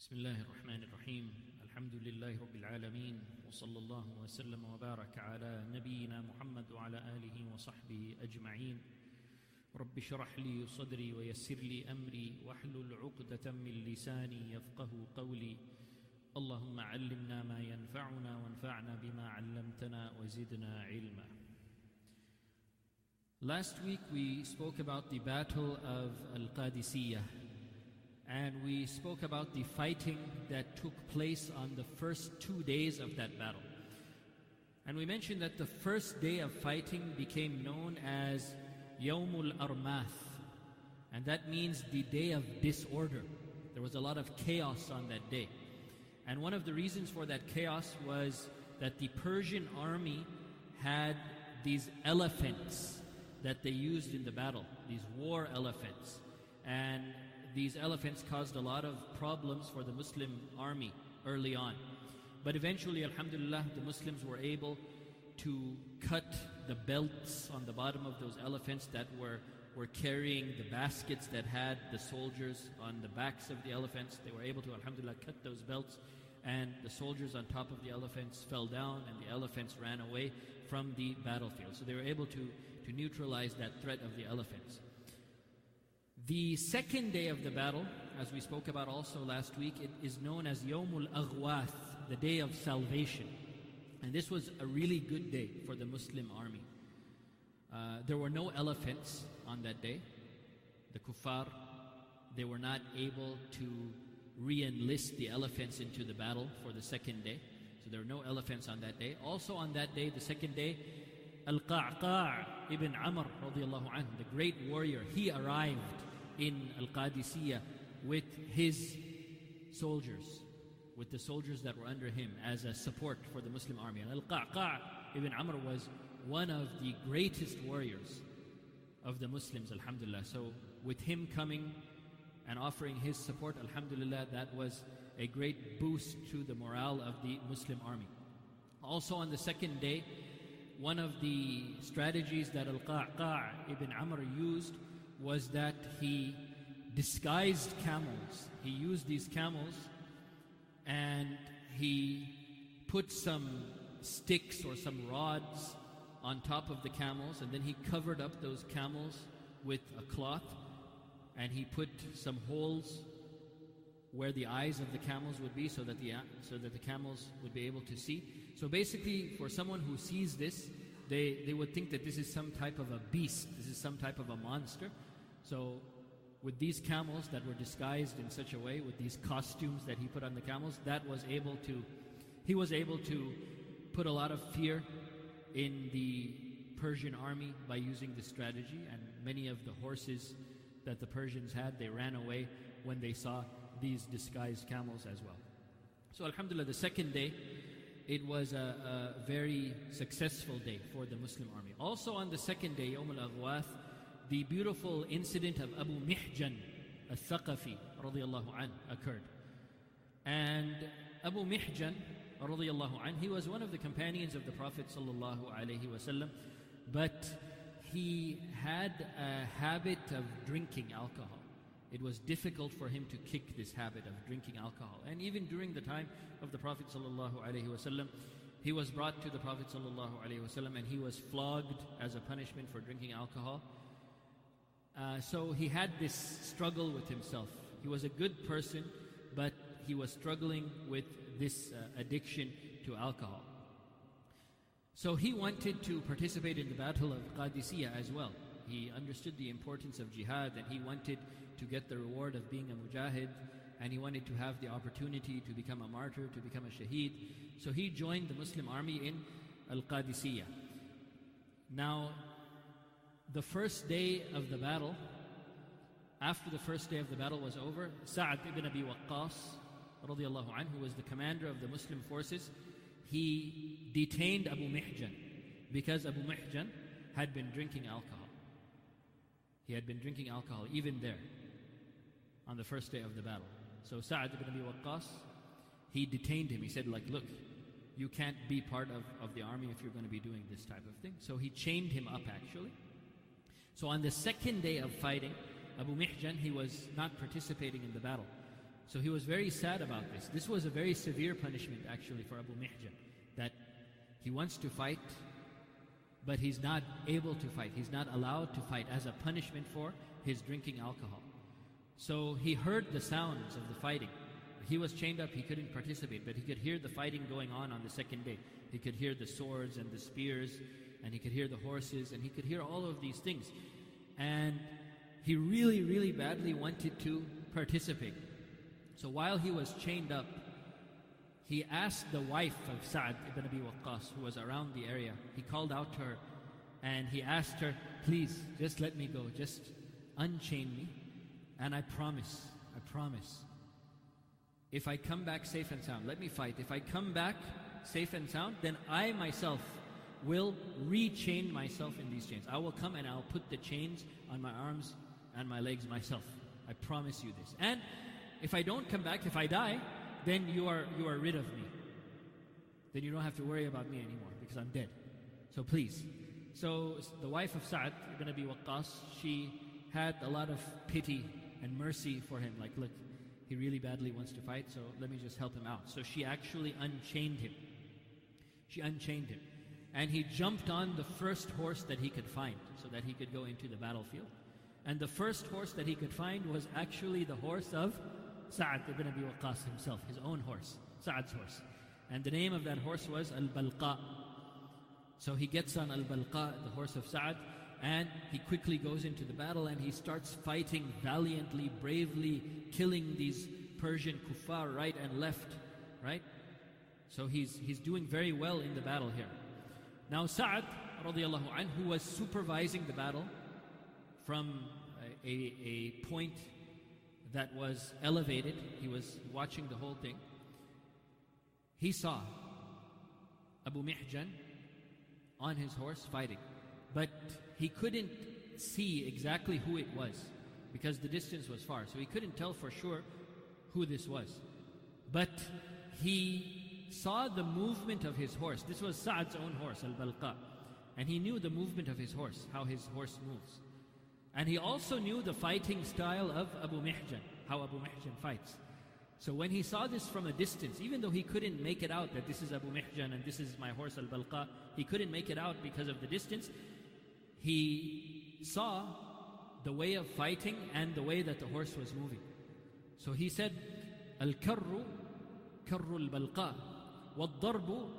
بسم الله الرحمن الرحيم. الحمد لله رب العالمين وصلى الله وسلم وبارك على نبينا محمد وعلى آله وصحبه أجمعين. رب اشرح لي صدري ويسر لي أمري واحلل عقدة من لساني يفقه قولي. اللهم علمنا ما ينفعنا وانفعنا بما علمتنا وزدنا علما. Last week we spoke about the battle of Al-Qadisiyah. And we spoke about the fighting that took place on the first two days of that battle. And we mentioned that the first day of fighting became known as Yawmul Armath. And that means the day of disorder. There was a lot of chaos on that day. And one of the reasons for that chaos was that the Persian army had these elephants that they used in the battle, these war elephants. And these elephants caused a lot of problems for the Muslim army early on. But eventually, Alhamdulillah, the Muslims were able to cut the belts on the bottom of those elephants that were, were carrying the baskets that had the soldiers on the backs of the elephants. They were able to, Alhamdulillah, cut those belts, and the soldiers on top of the elephants fell down, and the elephants ran away from the battlefield. So they were able to, to neutralize that threat of the elephants. The second day of the battle, as we spoke about also last week, it is known as Yomul Aghwath, the day of salvation. And this was a really good day for the Muslim army. Uh, there were no elephants on that day. The kuffar, they were not able to re enlist the elephants into the battle for the second day. So there were no elephants on that day. Also on that day, the second day, Al Qa'qa' ibn Amr, radiallahu anh, the great warrior, he arrived in Al Qadisiyah with his soldiers, with the soldiers that were under him as a support for the Muslim army. And Al Qa'qa' ibn Amr was one of the greatest warriors of the Muslims, Alhamdulillah. So, with him coming and offering his support, Alhamdulillah, that was a great boost to the morale of the Muslim army. Also, on the second day, one of the strategies that Al Qa'qa' ibn Amr used was that he disguised camels. He used these camels and he put some sticks or some rods on top of the camels and then he covered up those camels with a cloth and he put some holes where the eyes of the camels would be so that the so that the camels would be able to see. So basically for someone who sees this they they would think that this is some type of a beast. This is some type of a monster so with these camels that were disguised in such a way with these costumes that he put on the camels that was able to he was able to put a lot of fear in the Persian army by using this strategy. And many of the horses that the Persians had they ran away when they saw these disguised camels as well. So alhamdulillah the second day it was a, a very successful day for the Muslim army. Also on the second day Yawm al-Aghwath the beautiful incident of Abu Mihjan al-Thaqafi radiallahu an occurred. And Abu Mihjan radiallahu an, he was one of the companions of the Prophet sallallahu alaihi wasallam, but he had a habit of drinking alcohol. It was difficult for him to kick this habit of drinking alcohol. And even during the time of the Prophet sallallahu alaihi wasallam, he was brought to the Prophet sallallahu alaihi wasallam and he was flogged as a punishment for drinking alcohol. Uh, so he had this struggle with himself. He was a good person, but he was struggling with this uh, addiction to alcohol. So he wanted to participate in the battle of Qadisiyah as well. He understood the importance of jihad and he wanted to get the reward of being a mujahid and he wanted to have the opportunity to become a martyr, to become a shaheed. So he joined the Muslim army in Al Qadisiyah. Now, the first day of the battle, after the first day of the battle was over, Sa'ad ibn Abi Waqqas, radiallahu anhu, who was the commander of the Muslim forces, he detained Abu Mihjan because Abu Mihjan had been drinking alcohol. He had been drinking alcohol even there on the first day of the battle. So Sa'ad ibn Abi Waqqas, he detained him. He said, like, look, you can't be part of, of the army if you're going to be doing this type of thing. So he chained him up actually. So on the second day of fighting, Abu Mihjan, he was not participating in the battle. So he was very sad about this. This was a very severe punishment actually for Abu Mihjan. That he wants to fight, but he's not able to fight. He's not allowed to fight as a punishment for his drinking alcohol. So he heard the sounds of the fighting. He was chained up, he couldn't participate, but he could hear the fighting going on on the second day. He could hear the swords and the spears, and he could hear the horses, and he could hear all of these things. And he really, really badly wanted to participate. So while he was chained up, he asked the wife of Sa'd ibn Abi Waqqas, who was around the area, he called out to her and he asked her, Please, just let me go, just unchain me, and I promise, I promise, if I come back safe and sound, let me fight. If I come back safe and sound, then I myself will rechain myself in these chains. I will come and I'll put the chains on my arms and my legs myself. I promise you this. And if I don't come back, if I die, then you are, you are rid of me. Then you don't have to worry about me anymore because I'm dead. So please. So the wife of Sa'd ibn Abi Waqqas, she had a lot of pity and mercy for him. Like, look, he really badly wants to fight, so let me just help him out. So she actually unchained him. She unchained him. And he jumped on the first horse that he could find so that he could go into the battlefield. And the first horse that he could find was actually the horse of Sa'ad ibn Abi Waqqas himself, his own horse, Sa'ad's horse. And the name of that horse was Al-Balqa. So he gets on Al-Balqa, the horse of Sa'ad, and he quickly goes into the battle and he starts fighting valiantly, bravely, killing these Persian kuffar right and left, right? So he's, he's doing very well in the battle here. Now Sa'ad, radiallahu anhu, was supervising the battle from a, a, a point that was elevated. He was watching the whole thing. He saw Abu Mihjan on his horse fighting. But he couldn't see exactly who it was because the distance was far. So he couldn't tell for sure who this was. But he saw the movement of his horse. This was Sa'ad's own horse, Al Balqa. And he knew the movement of his horse, how his horse moves. And he also knew the fighting style of Abu Mihjan, how Abu Mihjan fights. So when he saw this from a distance, even though he couldn't make it out that this is Abu Mihjan and this is my horse Al Balqa, he couldn't make it out because of the distance. He saw the way of fighting and the way that the horse was moving. So he said, Al Karru, Karru Al Balqa, والضرب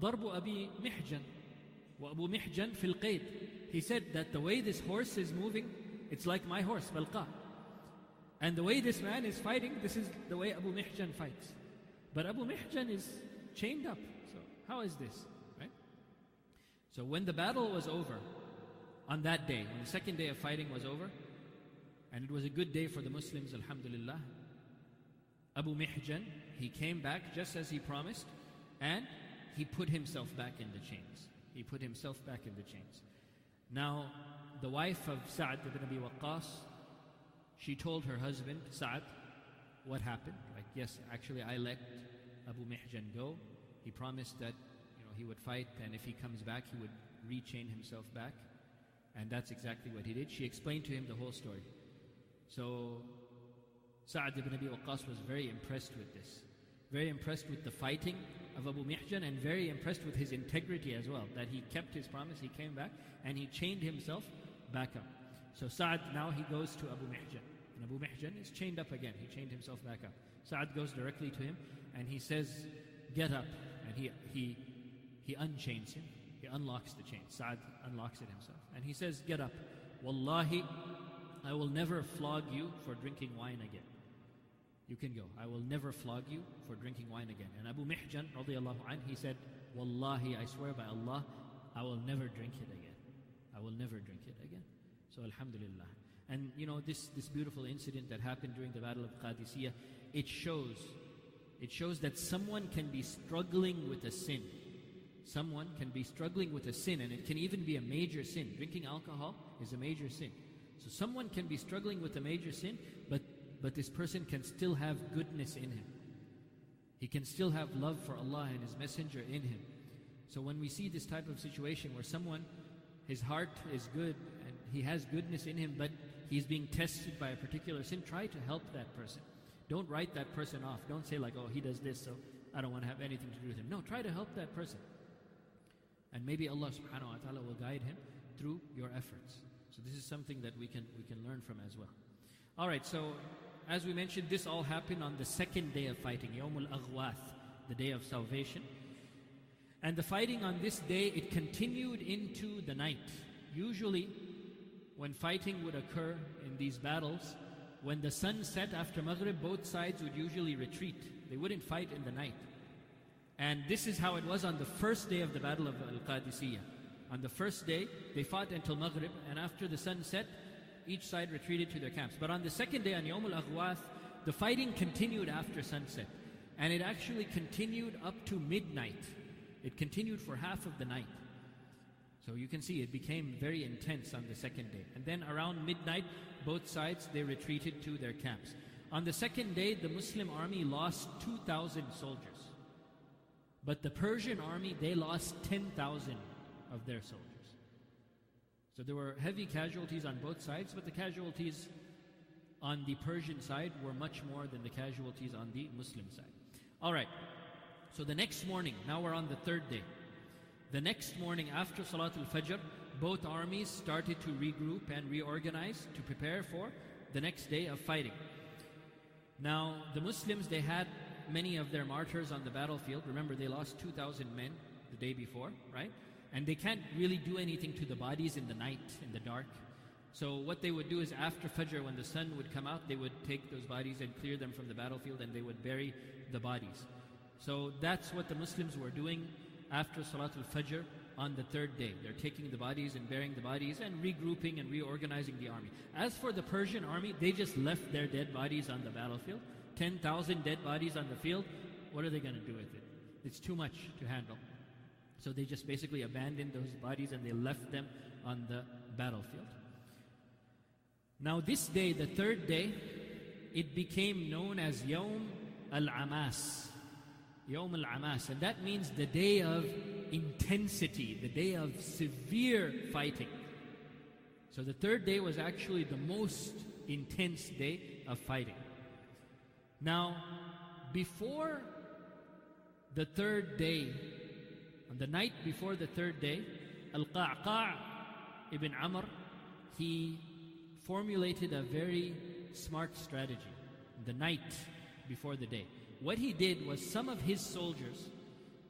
ضرب أبي محجن وأبو محجن في القيد He said that the way this horse is moving, it's like my horse, Balqa. And the way this man is fighting, this is the way Abu Mihjan fights. But Abu Mihjan is chained up. So how is this? Right? So when the battle was over, on that day, when the second day of fighting was over, and it was a good day for the Muslims, Alhamdulillah, Abu Mihjan, he came back just as he promised, and he put himself back in the chains. He put himself back in the chains. Now, the wife of Sa'd ibn Abi Waqqas, she told her husband, Sa'd, what happened. Like, yes, actually, I let Abu Mihjan go. He promised that you know he would fight, and if he comes back, he would rechain himself back. And that's exactly what he did. She explained to him the whole story. So Sa'ad ibn Abi Waqqas was very impressed with this. Very impressed with the fighting of Abu Mihjan and very impressed with his integrity as well. That he kept his promise, he came back and he chained himself back up. So Sa'ad now he goes to Abu Mihjan. And Abu Mihjan is chained up again. He chained himself back up. Sa'ad goes directly to him and he says, Get up. And he, he, he unchains him. He unlocks the chain. Sa'ad unlocks it himself. And he says, Get up. Wallahi, I will never flog you for drinking wine again. You can go. I will never flog you for drinking wine again. And Abu Mihjan, radiallahu he said, Wallahi, I swear by Allah, I will never drink it again. I will never drink it again. So Alhamdulillah. And you know, this, this beautiful incident that happened during the Battle of Qadisiyah, it shows, it shows that someone can be struggling with a sin. Someone can be struggling with a sin, and it can even be a major sin. Drinking alcohol is a major sin. So someone can be struggling with a major sin, but, but this person can still have goodness in him. He can still have love for Allah and His Messenger in him. So when we see this type of situation where someone, his heart is good and he has goodness in him, but he's being tested by a particular sin, try to help that person. Don't write that person off. Don't say, like, oh, he does this, so I don't want to have anything to do with him. No, try to help that person. And maybe Allah subhanahu wa ta'ala will guide him through your efforts. So this is something that we can we can learn from as well. All right, so as we mentioned, this all happened on the second day of fighting, Yawmul Aghwath, the day of salvation. And the fighting on this day, it continued into the night. Usually, when fighting would occur in these battles, when the sun set after Maghrib, both sides would usually retreat. They wouldn't fight in the night. And this is how it was on the first day of the Battle of Al Qadisiyah. On the first day, they fought until Maghrib, and after the sun set, each side retreated to their camps. But on the second day, on Yawm al Aghwath, the fighting continued after sunset. And it actually continued up to midnight. It continued for half of the night. So you can see it became very intense on the second day. And then around midnight, both sides they retreated to their camps. On the second day, the Muslim army lost 2,000 soldiers. But the Persian army, they lost 10,000 of their soldiers. So there were heavy casualties on both sides, but the casualties on the Persian side were much more than the casualties on the Muslim side. All right, so the next morning, now we're on the third day. The next morning after Salatul Fajr, both armies started to regroup and reorganize to prepare for the next day of fighting. Now, the Muslims, they had many of their martyrs on the battlefield. Remember, they lost 2,000 men the day before, right? And they can't really do anything to the bodies in the night, in the dark. So what they would do is after Fajr, when the sun would come out, they would take those bodies and clear them from the battlefield and they would bury the bodies. So that's what the Muslims were doing after Salatul Fajr on the third day. They're taking the bodies and burying the bodies and regrouping and reorganizing the army. As for the Persian army, they just left their dead bodies on the battlefield. 10,000 dead bodies on the field. What are they going to do with it? It's too much to handle. So they just basically abandoned those bodies and they left them on the battlefield. Now, this day, the third day, it became known as Yawm al Amas. Yawm al Amas. And that means the day of intensity, the day of severe fighting. So the third day was actually the most intense day of fighting. Now, before the third day on the night before the third day, Al-Qa'qa' ibn Amr, he formulated a very smart strategy the night before the day. What he did was some of his soldiers,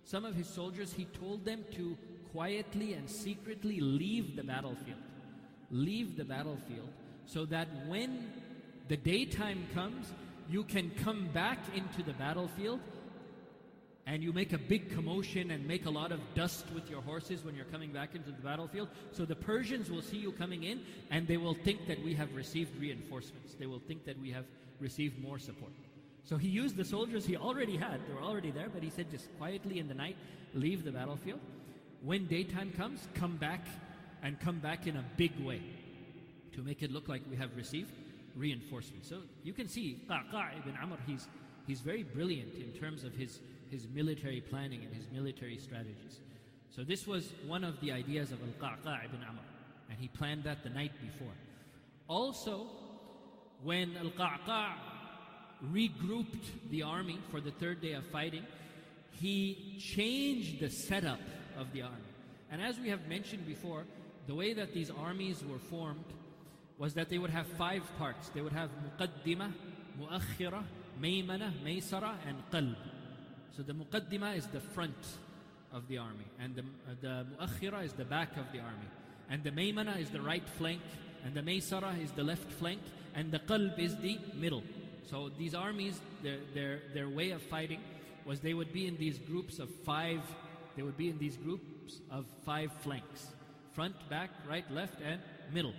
some of his soldiers, he told them to quietly and secretly leave the battlefield. Leave the battlefield so that when the daytime comes, you can come back into the battlefield and you make a big commotion and make a lot of dust with your horses when you're coming back into the battlefield. So the Persians will see you coming in and they will think that we have received reinforcements. They will think that we have received more support. So he used the soldiers he already had, they were already there, but he said just quietly in the night, leave the battlefield. When daytime comes, come back and come back in a big way to make it look like we have received reinforcements. So you can see Qa'qa' ibn Amr, he's, he's very brilliant in terms of his his military planning and his military strategies. So this was one of the ideas of Al-Qa'qa' ibn Amr, and he planned that the night before. Also, when Al-Qa'qa' regrouped the army for the third day of fighting, he changed the setup of the army. And as we have mentioned before, the way that these armies were formed was that they would have five parts. They would have muqaddimah, muakhira, maymana, maysara, and qalb. So the muqaddima is the front of the army, and the, uh, the muakhira is the back of the army, and the maymana is the right flank, and the maysara is the left flank, and the qalb is the middle. So these armies, their, their, their way of fighting was they would be in these groups of five, they would be in these groups of five flanks front, back, right, left, and middle.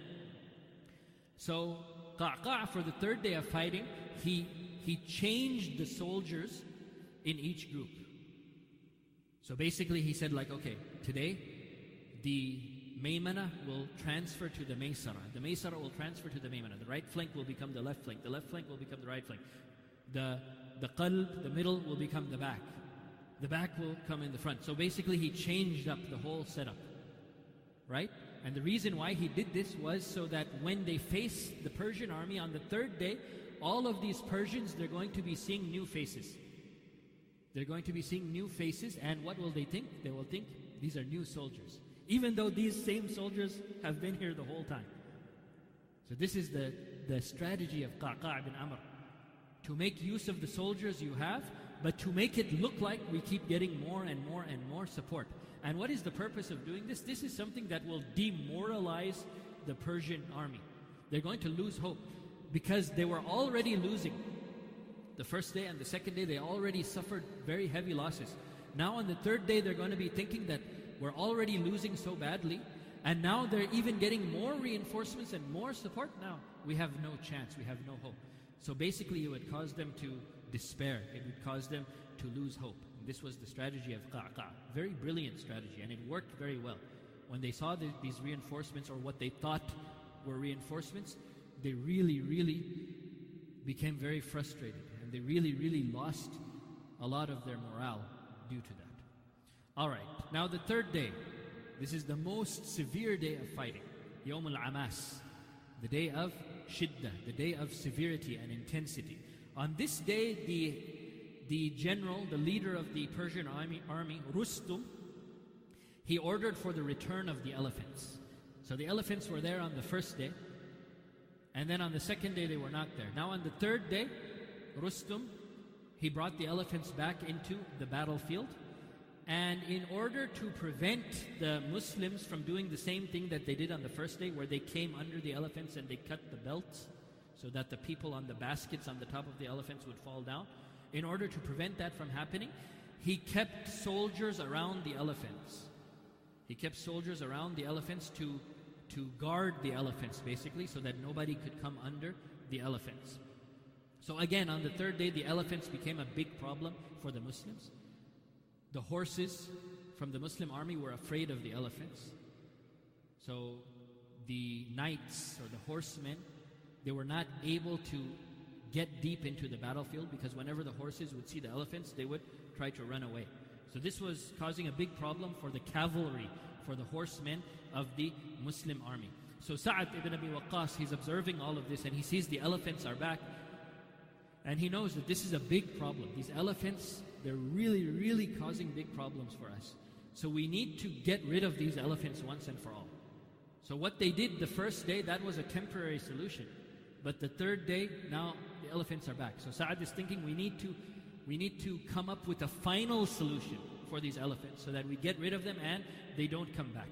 So Qa'qa' for the third day of fighting, he, he changed the soldiers in each group. So basically, he said, like, okay, today the Maymana will transfer to the Maysara. The Maysara will transfer to the Maymana. The right flank will become the left flank. The left flank will become the right flank. The, the qalb, the middle, will become the back. The back will come in the front. So basically, he changed up the whole setup. Right? And the reason why he did this was so that when they face the Persian army on the third day, all of these Persians, they're going to be seeing new faces. They're going to be seeing new faces, and what will they think? They will think these are new soldiers, even though these same soldiers have been here the whole time. So, this is the, the strategy of Qa'qa' bin Amr to make use of the soldiers you have, but to make it look like we keep getting more and more and more support. And what is the purpose of doing this? This is something that will demoralize the Persian army. They're going to lose hope because they were already losing. The first day and the second day, they already suffered very heavy losses. Now, on the third day, they're going to be thinking that we're already losing so badly, and now they're even getting more reinforcements and more support. Now, we have no chance, we have no hope. So basically, it would cause them to despair, it would cause them to lose hope. And this was the strategy of Qa'qa'. Very brilliant strategy, and it worked very well. When they saw the, these reinforcements, or what they thought were reinforcements, they really, really became very frustrated they really, really lost a lot of their morale due to that. All right, now the third day. This is the most severe day of fighting. Yawm al-Amas, the day of shiddah, the day of severity and intensity. On this day, the, the general, the leader of the Persian army, army, Rustum, he ordered for the return of the elephants. So the elephants were there on the first day, and then on the second day they were not there. Now on the third day, Rustum, he brought the elephants back into the battlefield. And in order to prevent the Muslims from doing the same thing that they did on the first day, where they came under the elephants and they cut the belts so that the people on the baskets on the top of the elephants would fall down, in order to prevent that from happening, he kept soldiers around the elephants. He kept soldiers around the elephants to, to guard the elephants, basically, so that nobody could come under the elephants. So again, on the third day, the elephants became a big problem for the Muslims. The horses from the Muslim army were afraid of the elephants. So the knights or the horsemen, they were not able to get deep into the battlefield because whenever the horses would see the elephants, they would try to run away. So this was causing a big problem for the cavalry, for the horsemen of the Muslim army. So Sa'ad ibn Abi Waqqas, he's observing all of this and he sees the elephants are back and he knows that this is a big problem. These elephants, they're really, really causing big problems for us. So we need to get rid of these elephants once and for all. So what they did the first day, that was a temporary solution. But the third day, now the elephants are back. So Sa'ad is thinking we need to we need to come up with a final solution for these elephants so that we get rid of them and they don't come back.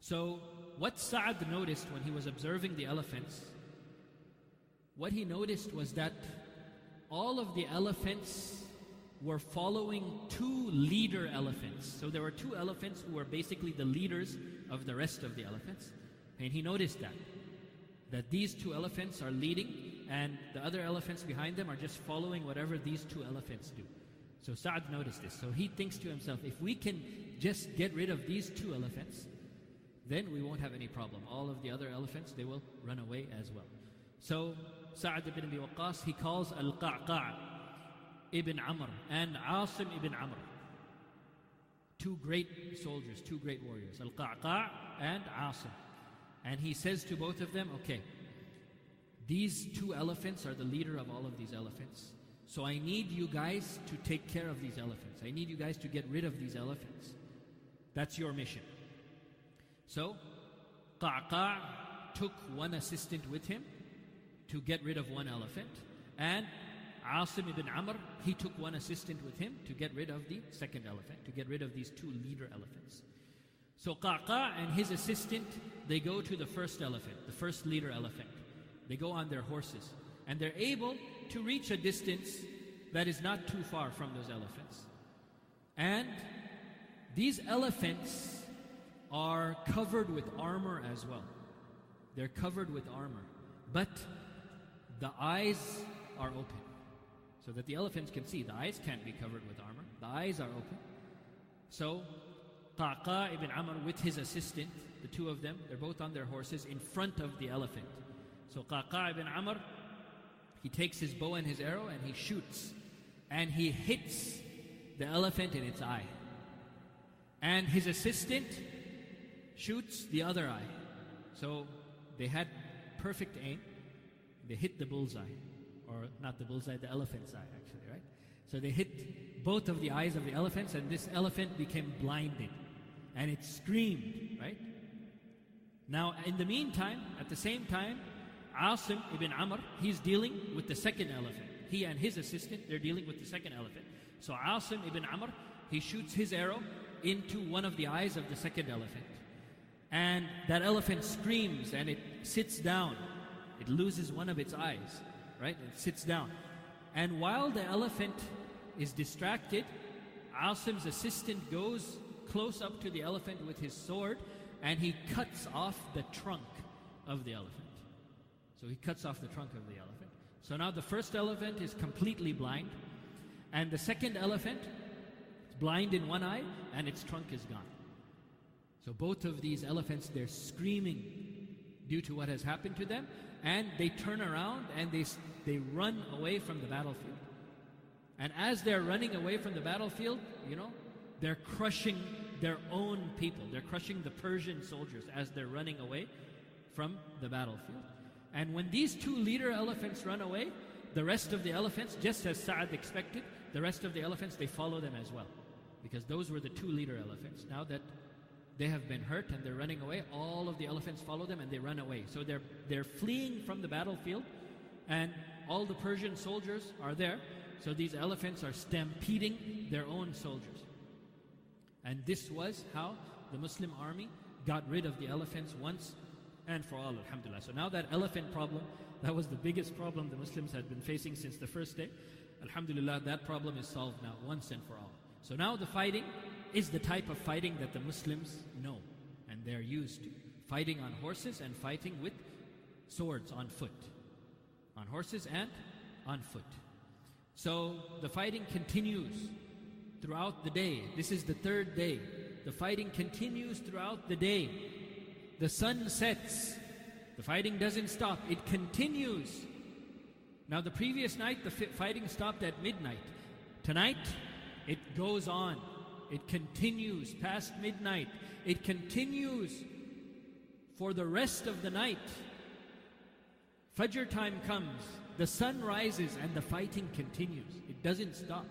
So what Sa'ad noticed when he was observing the elephants what he noticed was that all of the elephants were following two leader elephants. So there were two elephants who were basically the leaders of the rest of the elephants. And he noticed that. That these two elephants are leading and the other elephants behind them are just following whatever these two elephants do. So Sa'ad noticed this. So he thinks to himself, if we can just get rid of these two elephants, then we won't have any problem. All of the other elephants, they will run away as well. So Sa'ad ibn Abi Waqqas, he calls Al-Qa'qa' ibn Amr and Asim ibn Amr. Two great soldiers, two great warriors, Al-Qa'qa' and Asim. And he says to both of them, okay, these two elephants are the leader of all of these elephants. So I need you guys to take care of these elephants. I need you guys to get rid of these elephants. That's your mission. So, Qa'qa' took one assistant with him to get rid of one elephant. And Asim ibn Amr, he took one assistant with him to get rid of the second elephant, to get rid of these two leader elephants. So Qa'qa' and his assistant, they go to the first elephant, the first leader elephant. They go on their horses. And they're able to reach a distance that is not too far from those elephants. And these elephants are covered with armor as well. They're covered with armor. But the eyes are open so that the elephants can see. The eyes can't be covered with armor. The eyes are open. So, Qa'qa ibn Amr with his assistant, the two of them, they're both on their horses in front of the elephant. So Qa'qa ibn Amr, he takes his bow and his arrow and he shoots. And he hits the elephant in its eye. And his assistant shoots the other eye. So they had perfect aim. They hit the bullseye, or not the bullseye, the elephant's eye, actually, right? So they hit both of the eyes of the elephants, and this elephant became blinded, and it screamed, right? Now, in the meantime, at the same time, Asim ibn Amr, he's dealing with the second elephant. He and his assistant, they're dealing with the second elephant. So Asim ibn Amr, he shoots his arrow into one of the eyes of the second elephant. And that elephant screams and it sits down. It loses one of its eyes, right? It sits down. And while the elephant is distracted, Asim's assistant goes close up to the elephant with his sword and he cuts off the trunk of the elephant. So he cuts off the trunk of the elephant. So now the first elephant is completely blind, and the second elephant is blind in one eye, and its trunk is gone. So both of these elephants, they're screaming due to what has happened to them, and they turn around and they, they run away from the battlefield. And as they're running away from the battlefield, you know, they're crushing their own people. They're crushing the Persian soldiers as they're running away from the battlefield. And when these two leader elephants run away, the rest of the elephants, just as Sa'ad expected, the rest of the elephants, they follow them as well. Because those were the two leader elephants. Now that they have been hurt and they're running away, all of the elephants follow them and they run away. So they're, they're fleeing from the battlefield, and all the Persian soldiers are there. So these elephants are stampeding their own soldiers. And this was how the Muslim army got rid of the elephants once and for all, alhamdulillah. So now that elephant problem, that was the biggest problem the Muslims had been facing since the first day. Alhamdulillah, that problem is solved now once and for all. So now the fighting is the type of fighting that the Muslims know and they're used to. Fighting on horses and fighting with swords on foot. On horses and on foot. So the fighting continues throughout the day. This is the third day. The fighting continues throughout the day. The sun sets. The fighting doesn't stop, it continues. Now, the previous night, the fighting stopped at midnight. Tonight, it goes on. It continues past midnight. It continues for the rest of the night. Fajr time comes, the sun rises, and the fighting continues. It doesn't stop.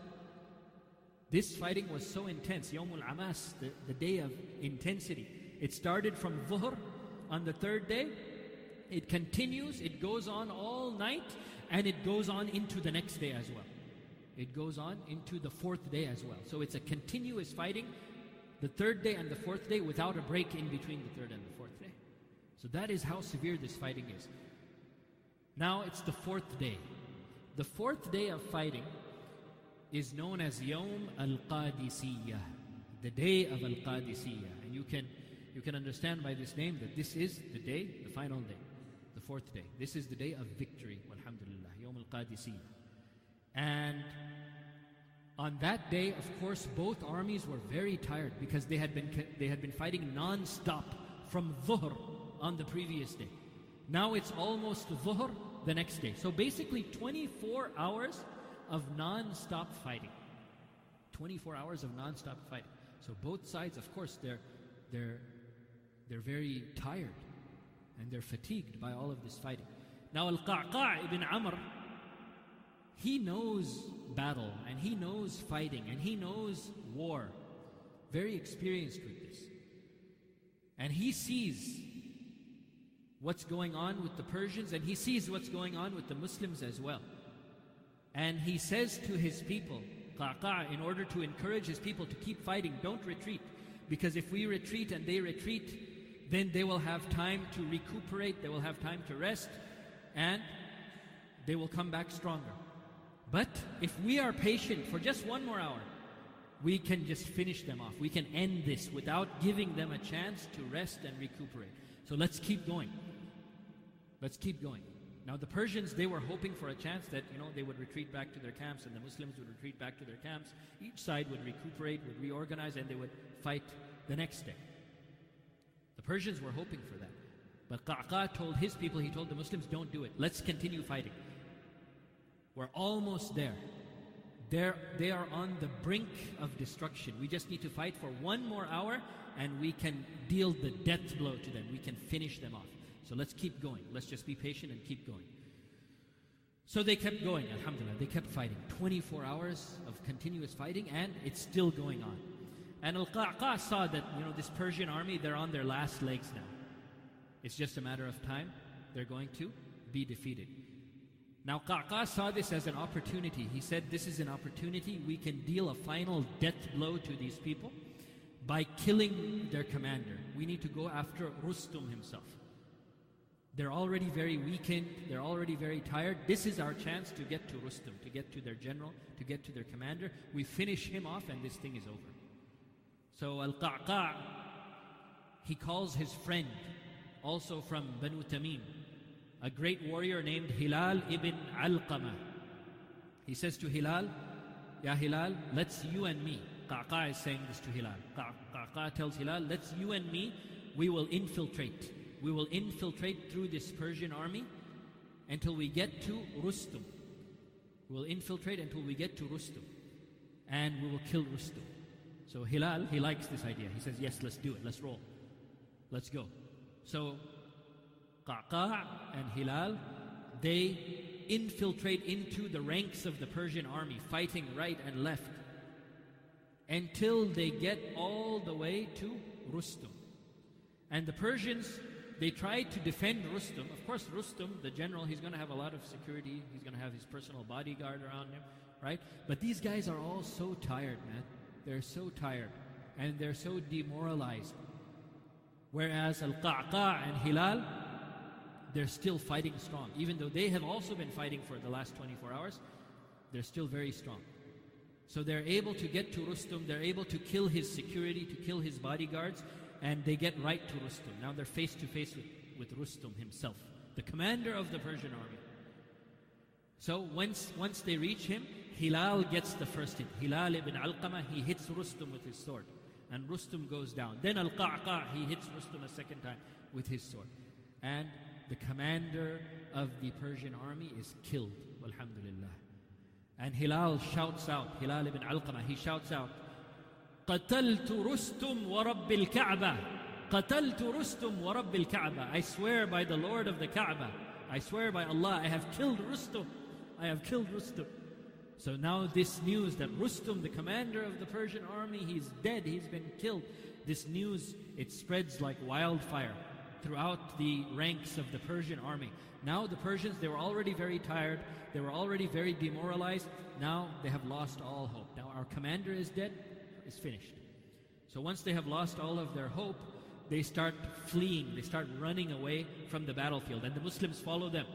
This fighting was so intense, Yawmul Amas, the, the day of intensity. It started from Dhuhr on the third day. It continues, it goes on all night, and it goes on into the next day as well. It goes on into the fourth day as well. So it's a continuous fighting, the third day and the fourth day, without a break in between the third and the fourth day. So that is how severe this fighting is. Now it's the fourth day. The fourth day of fighting is known as Yom al Qadisiyah, the day of al Qadisiyah. And you can you can understand by this name that this is the day, the final day, the fourth day. This is the day of victory, alhamdulillah, Yom al-Qadisiyah. And on that day, of course, both armies were very tired because they had been, they had been fighting non-stop from Dhuhr on the previous day. Now it's almost Dhuhr the next day. So basically 24 hours of non-stop fighting. 24 hours of non-stop fighting. So both sides, of course, they're, they're they're very tired and they're fatigued by all of this fighting. Now, Al Qa'qa' ibn Amr, he knows battle and he knows fighting and he knows war. Very experienced with this. And he sees what's going on with the Persians and he sees what's going on with the Muslims as well. And he says to his people, Qa'qa', in order to encourage his people to keep fighting, don't retreat. Because if we retreat and they retreat, then they will have time to recuperate, they will have time to rest, and they will come back stronger. But if we are patient for just one more hour, we can just finish them off. We can end this without giving them a chance to rest and recuperate. So let's keep going. Let's keep going. Now the Persians, they were hoping for a chance that, you know, they would retreat back to their camps and the Muslims would retreat back to their camps. Each side would recuperate, would reorganize, and they would fight the next day. The Persians were hoping for that. But Qa'qa' told his people, he told the Muslims, don't do it. Let's continue fighting. We're almost there. They're, they are on the brink of destruction. We just need to fight for one more hour and we can deal the death blow to them. We can finish them off. So let's keep going. Let's just be patient and keep going. So they kept going, alhamdulillah. They kept fighting. 24 hours of continuous fighting, and it's still going on. And Al Qaqa saw that, you know, this Persian army, they're on their last legs now. It's just a matter of time. They're going to be defeated. Now, Qaqa saw this as an opportunity. He said, This is an opportunity. We can deal a final death blow to these people by killing their commander. We need to go after Rustum himself. They're already very weakened, they're already very tired. This is our chance to get to Rustum, to get to their general, to get to their commander. We finish him off, and this thing is over. So Al Qaqa, he calls his friend, also from Banu Tamim, a great warrior named Hilal ibn Alqamah. He says to Hilal, Ya Hilal, let's you and me. Qaqa is saying this to Hilal. Qaqa tells Hilal, let's you and me, we will infiltrate. We will infiltrate through this Persian army until we get to Rustum. We will infiltrate until we get to Rustum. And we will kill Rustum. So Hilal, he likes this idea. He says, yes, let's do it. Let's roll. Let's go. So Qaqa and Hilal, they infiltrate into the ranks of the Persian army, fighting right and left until they get all the way to Rustum. And the Persians, they tried to defend Rustum. Of course, Rustum, the general, he's going to have a lot of security. He's going to have his personal bodyguard around him, right? But these guys are all so tired, man. They're so tired. And they're so demoralized. Whereas Al Qaqa and Hilal, they're still fighting strong. Even though they have also been fighting for the last 24 hours, they're still very strong. So they're able to get to Rustum, they're able to kill his security, to kill his bodyguards, and they get right to Rustum. Now they're face to face with, with Rustum himself, the commander of the Persian army. So once, once they reach him, Hilal gets the first hit. Hilal ibn Alqamah, he hits Rustum with his sword. And Rustum goes down. Then Al Qaqa, he hits Rustum a second time with his sword. And the commander of the Persian army is killed. Alhamdulillah. And Hilal shouts out, Hilal ibn Alqamah, he shouts out, قتلت رستم ورب الكعبة قتلت رستم ورب الكعبة I swear by the Lord of the Kaaba I swear by Allah I have killed Rustum I have killed Rustum so now this news that Rustum the commander of the Persian army he's dead he's been killed this news it spreads like wildfire throughout the ranks of the Persian army now the Persians they were already very tired they were already very demoralized. Now they have lost all hope. Now our commander is dead, is finished. So once they have lost all of their hope, they start fleeing, they start running away from the battlefield, and the Muslims follow them.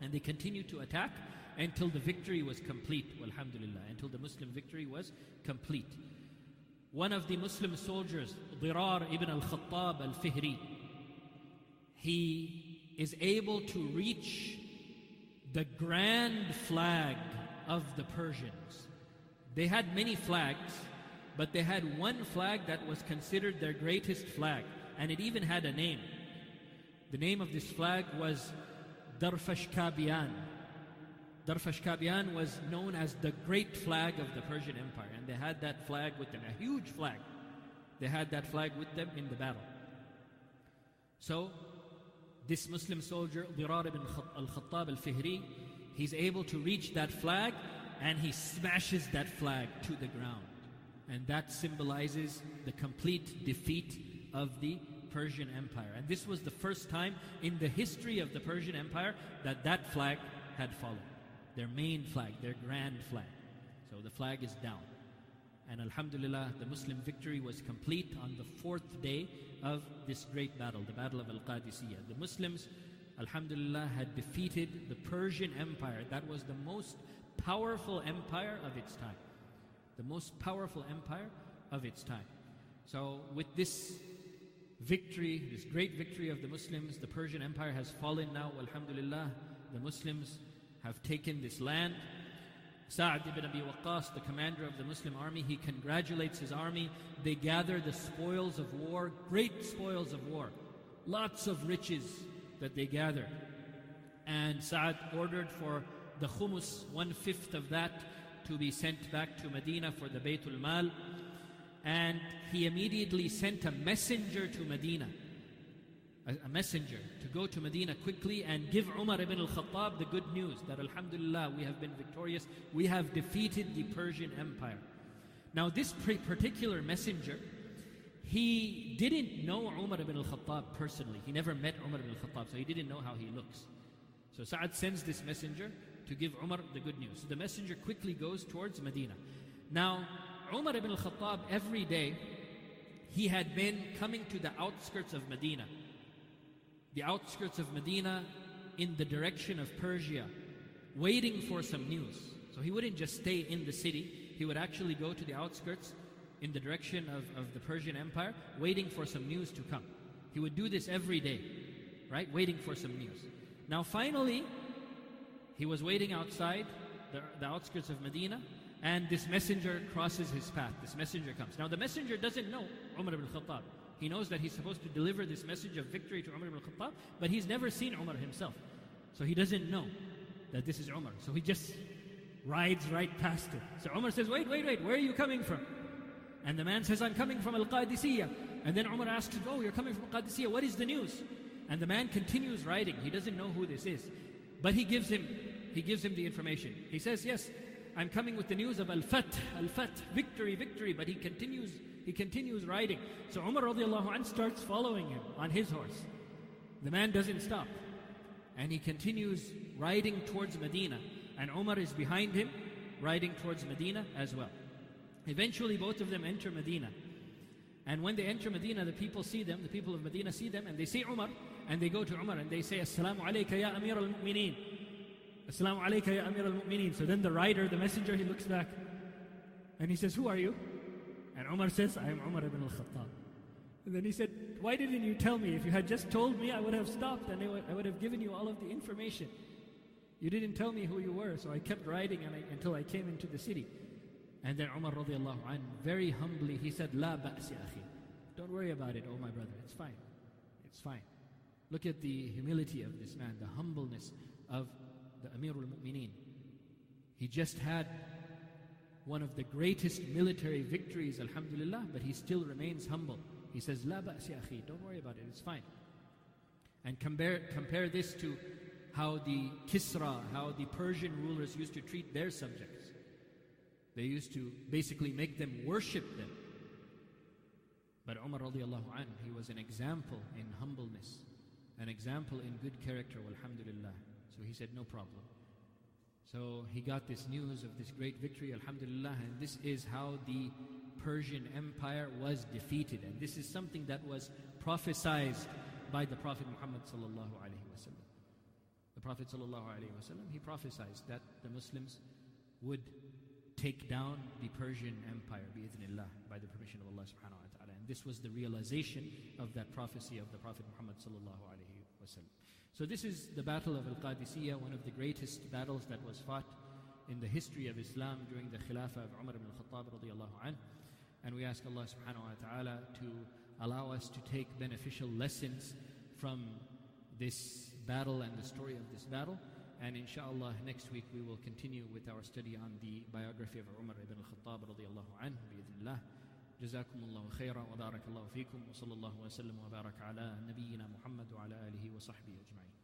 And they continue to attack until the victory was complete, alhamdulillah, until the Muslim victory was complete. One of the Muslim soldiers, Dirar ibn al Khattab al Fihri, he is able to reach the grand flag of the Persians. They had many flags, but they had one flag that was considered their greatest flag, and it even had a name. The name of this flag was Darfashkabian. Darfashkabian was known as the great flag of the Persian Empire, and they had that flag with them, a huge flag. They had that flag with them in the battle. So this Muslim soldier, Dirar ibn al-Khattab al-Fihri, he's able to reach that flag and he smashes that flag to the ground. And that symbolizes the complete defeat of the Persian Empire. And this was the first time in the history of the Persian Empire that that flag had fallen. Their main flag, their grand flag. So the flag is down. And Alhamdulillah, the Muslim victory was complete on the fourth day of this great battle, the Battle of Al Qadisiyah. The Muslims, Alhamdulillah, had defeated the Persian Empire. That was the most powerful empire of its time. The most powerful empire of its time. So, with this victory, this great victory of the Muslims, the Persian Empire has fallen now, Alhamdulillah. The Muslims have taken this land. Sa'd ibn Abi Waqqas, the commander of the Muslim army, he congratulates his army. They gather the spoils of war, great spoils of war, lots of riches that they gather. And Sa'd ordered for the khumus, one fifth of that, to be sent back to Medina for the Baytul Mal. And he immediately sent a messenger to Medina a, messenger to go to Medina quickly and give Umar ibn al-Khattab the good news that Alhamdulillah we have been victorious, we have defeated the Persian Empire. Now this particular messenger, he didn't know Umar ibn al-Khattab personally. He never met Umar ibn al-Khattab, so he didn't know how he looks. So Sa'ad sends this messenger to give Umar the good news. So the messenger quickly goes towards Medina. Now, Umar ibn al-Khattab every day, he had been coming to the outskirts of Medina. The outskirts of Medina in the direction of Persia, waiting for some news. So he wouldn't just stay in the city, he would actually go to the outskirts in the direction of, of the Persian Empire, waiting for some news to come. He would do this every day, right? Waiting for some news. Now, finally, he was waiting outside the, the outskirts of Medina, and this messenger crosses his path. This messenger comes. Now, the messenger doesn't know Umar ibn Khattab. He knows that he's supposed to deliver this message of victory to Umar ibn Khattab, but he's never seen Umar himself. So he doesn't know that this is Umar. So he just rides right past it. So Umar says, Wait, wait, wait, where are you coming from? And the man says, I'm coming from Al Qadisiyah. And then Umar asks, Oh, you're coming from Al Qadisiyah. What is the news? And the man continues riding. He doesn't know who this is. But he gives him he gives him the information. He says, Yes, I'm coming with the news of Al Fath, Al Fath, victory, victory. But he continues, he continues riding. So Umar radiallahu starts following him on his horse. The man doesn't stop. And he continues riding towards Medina. And Umar is behind him, riding towards Medina as well. Eventually, both of them enter Medina. And when they enter Medina, the people see them, the people of Medina see them, and they see Umar, and they go to Umar and they say, Assalamu alayka ya Amir al Mu'mineen. Assalamu alayka ya Amir al Mu'mineen. So then the rider, the messenger, he looks back and he says, Who are you? And Umar says, I am Umar ibn al Khattab. And then he said, Why didn't you tell me? If you had just told me, I would have stopped and I would have given you all of the information. You didn't tell me who you were, so I kept riding I, until I came into the city. And then Umar radiallahu anh, very humbly, he said, La ba'si akhi. Don't worry about it, oh my brother. It's fine. It's fine. Look at the humility of this man, the humbleness of the Amirul Mu'mineen. He just had one of the greatest military victories, alhamdulillah, but he still remains humble. He says, La ba'si akhi, don't worry about it, it's fine. And compare, compare this to how the Kisra, how the Persian rulers used to treat their subjects. They used to basically make them worship them. But Umar radiallahu anh, he was an example in humbleness, an example in good character, alhamdulillah. So he said, no problem. So he got this news of this great victory, alhamdulillah, and this is how the Persian Empire was defeated. And this is something that was prophesied by the Prophet Muhammad sallallahu alaihi wasallam. The Prophet sallallahu alaihi wasallam, he prophesied that the Muslims would take down the Persian Empire, bi'idhnillah, by the permission of Allah subhanahu wa ta'ala. And this was the realization of that prophecy of the Prophet Muhammad sallallahu alaihi wasallam. So this is the Battle of Al-Qadisiyah, one of the greatest battles that was fought in the history of Islam during the Khilafah of Umar ibn al-Khattab radiallahu anh. And we ask Allah subhanahu wa ta'ala to allow us to take beneficial lessons from this battle and the story of this battle. And inshallah, next week we will continue with our study on the biography of Umar ibn al-Khattab radiallahu anhu. جزاكم الله خيرا وبارك الله فيكم وصلى الله وسلم وبارك على نبينا محمد وعلى آله وصحبه أجمعين.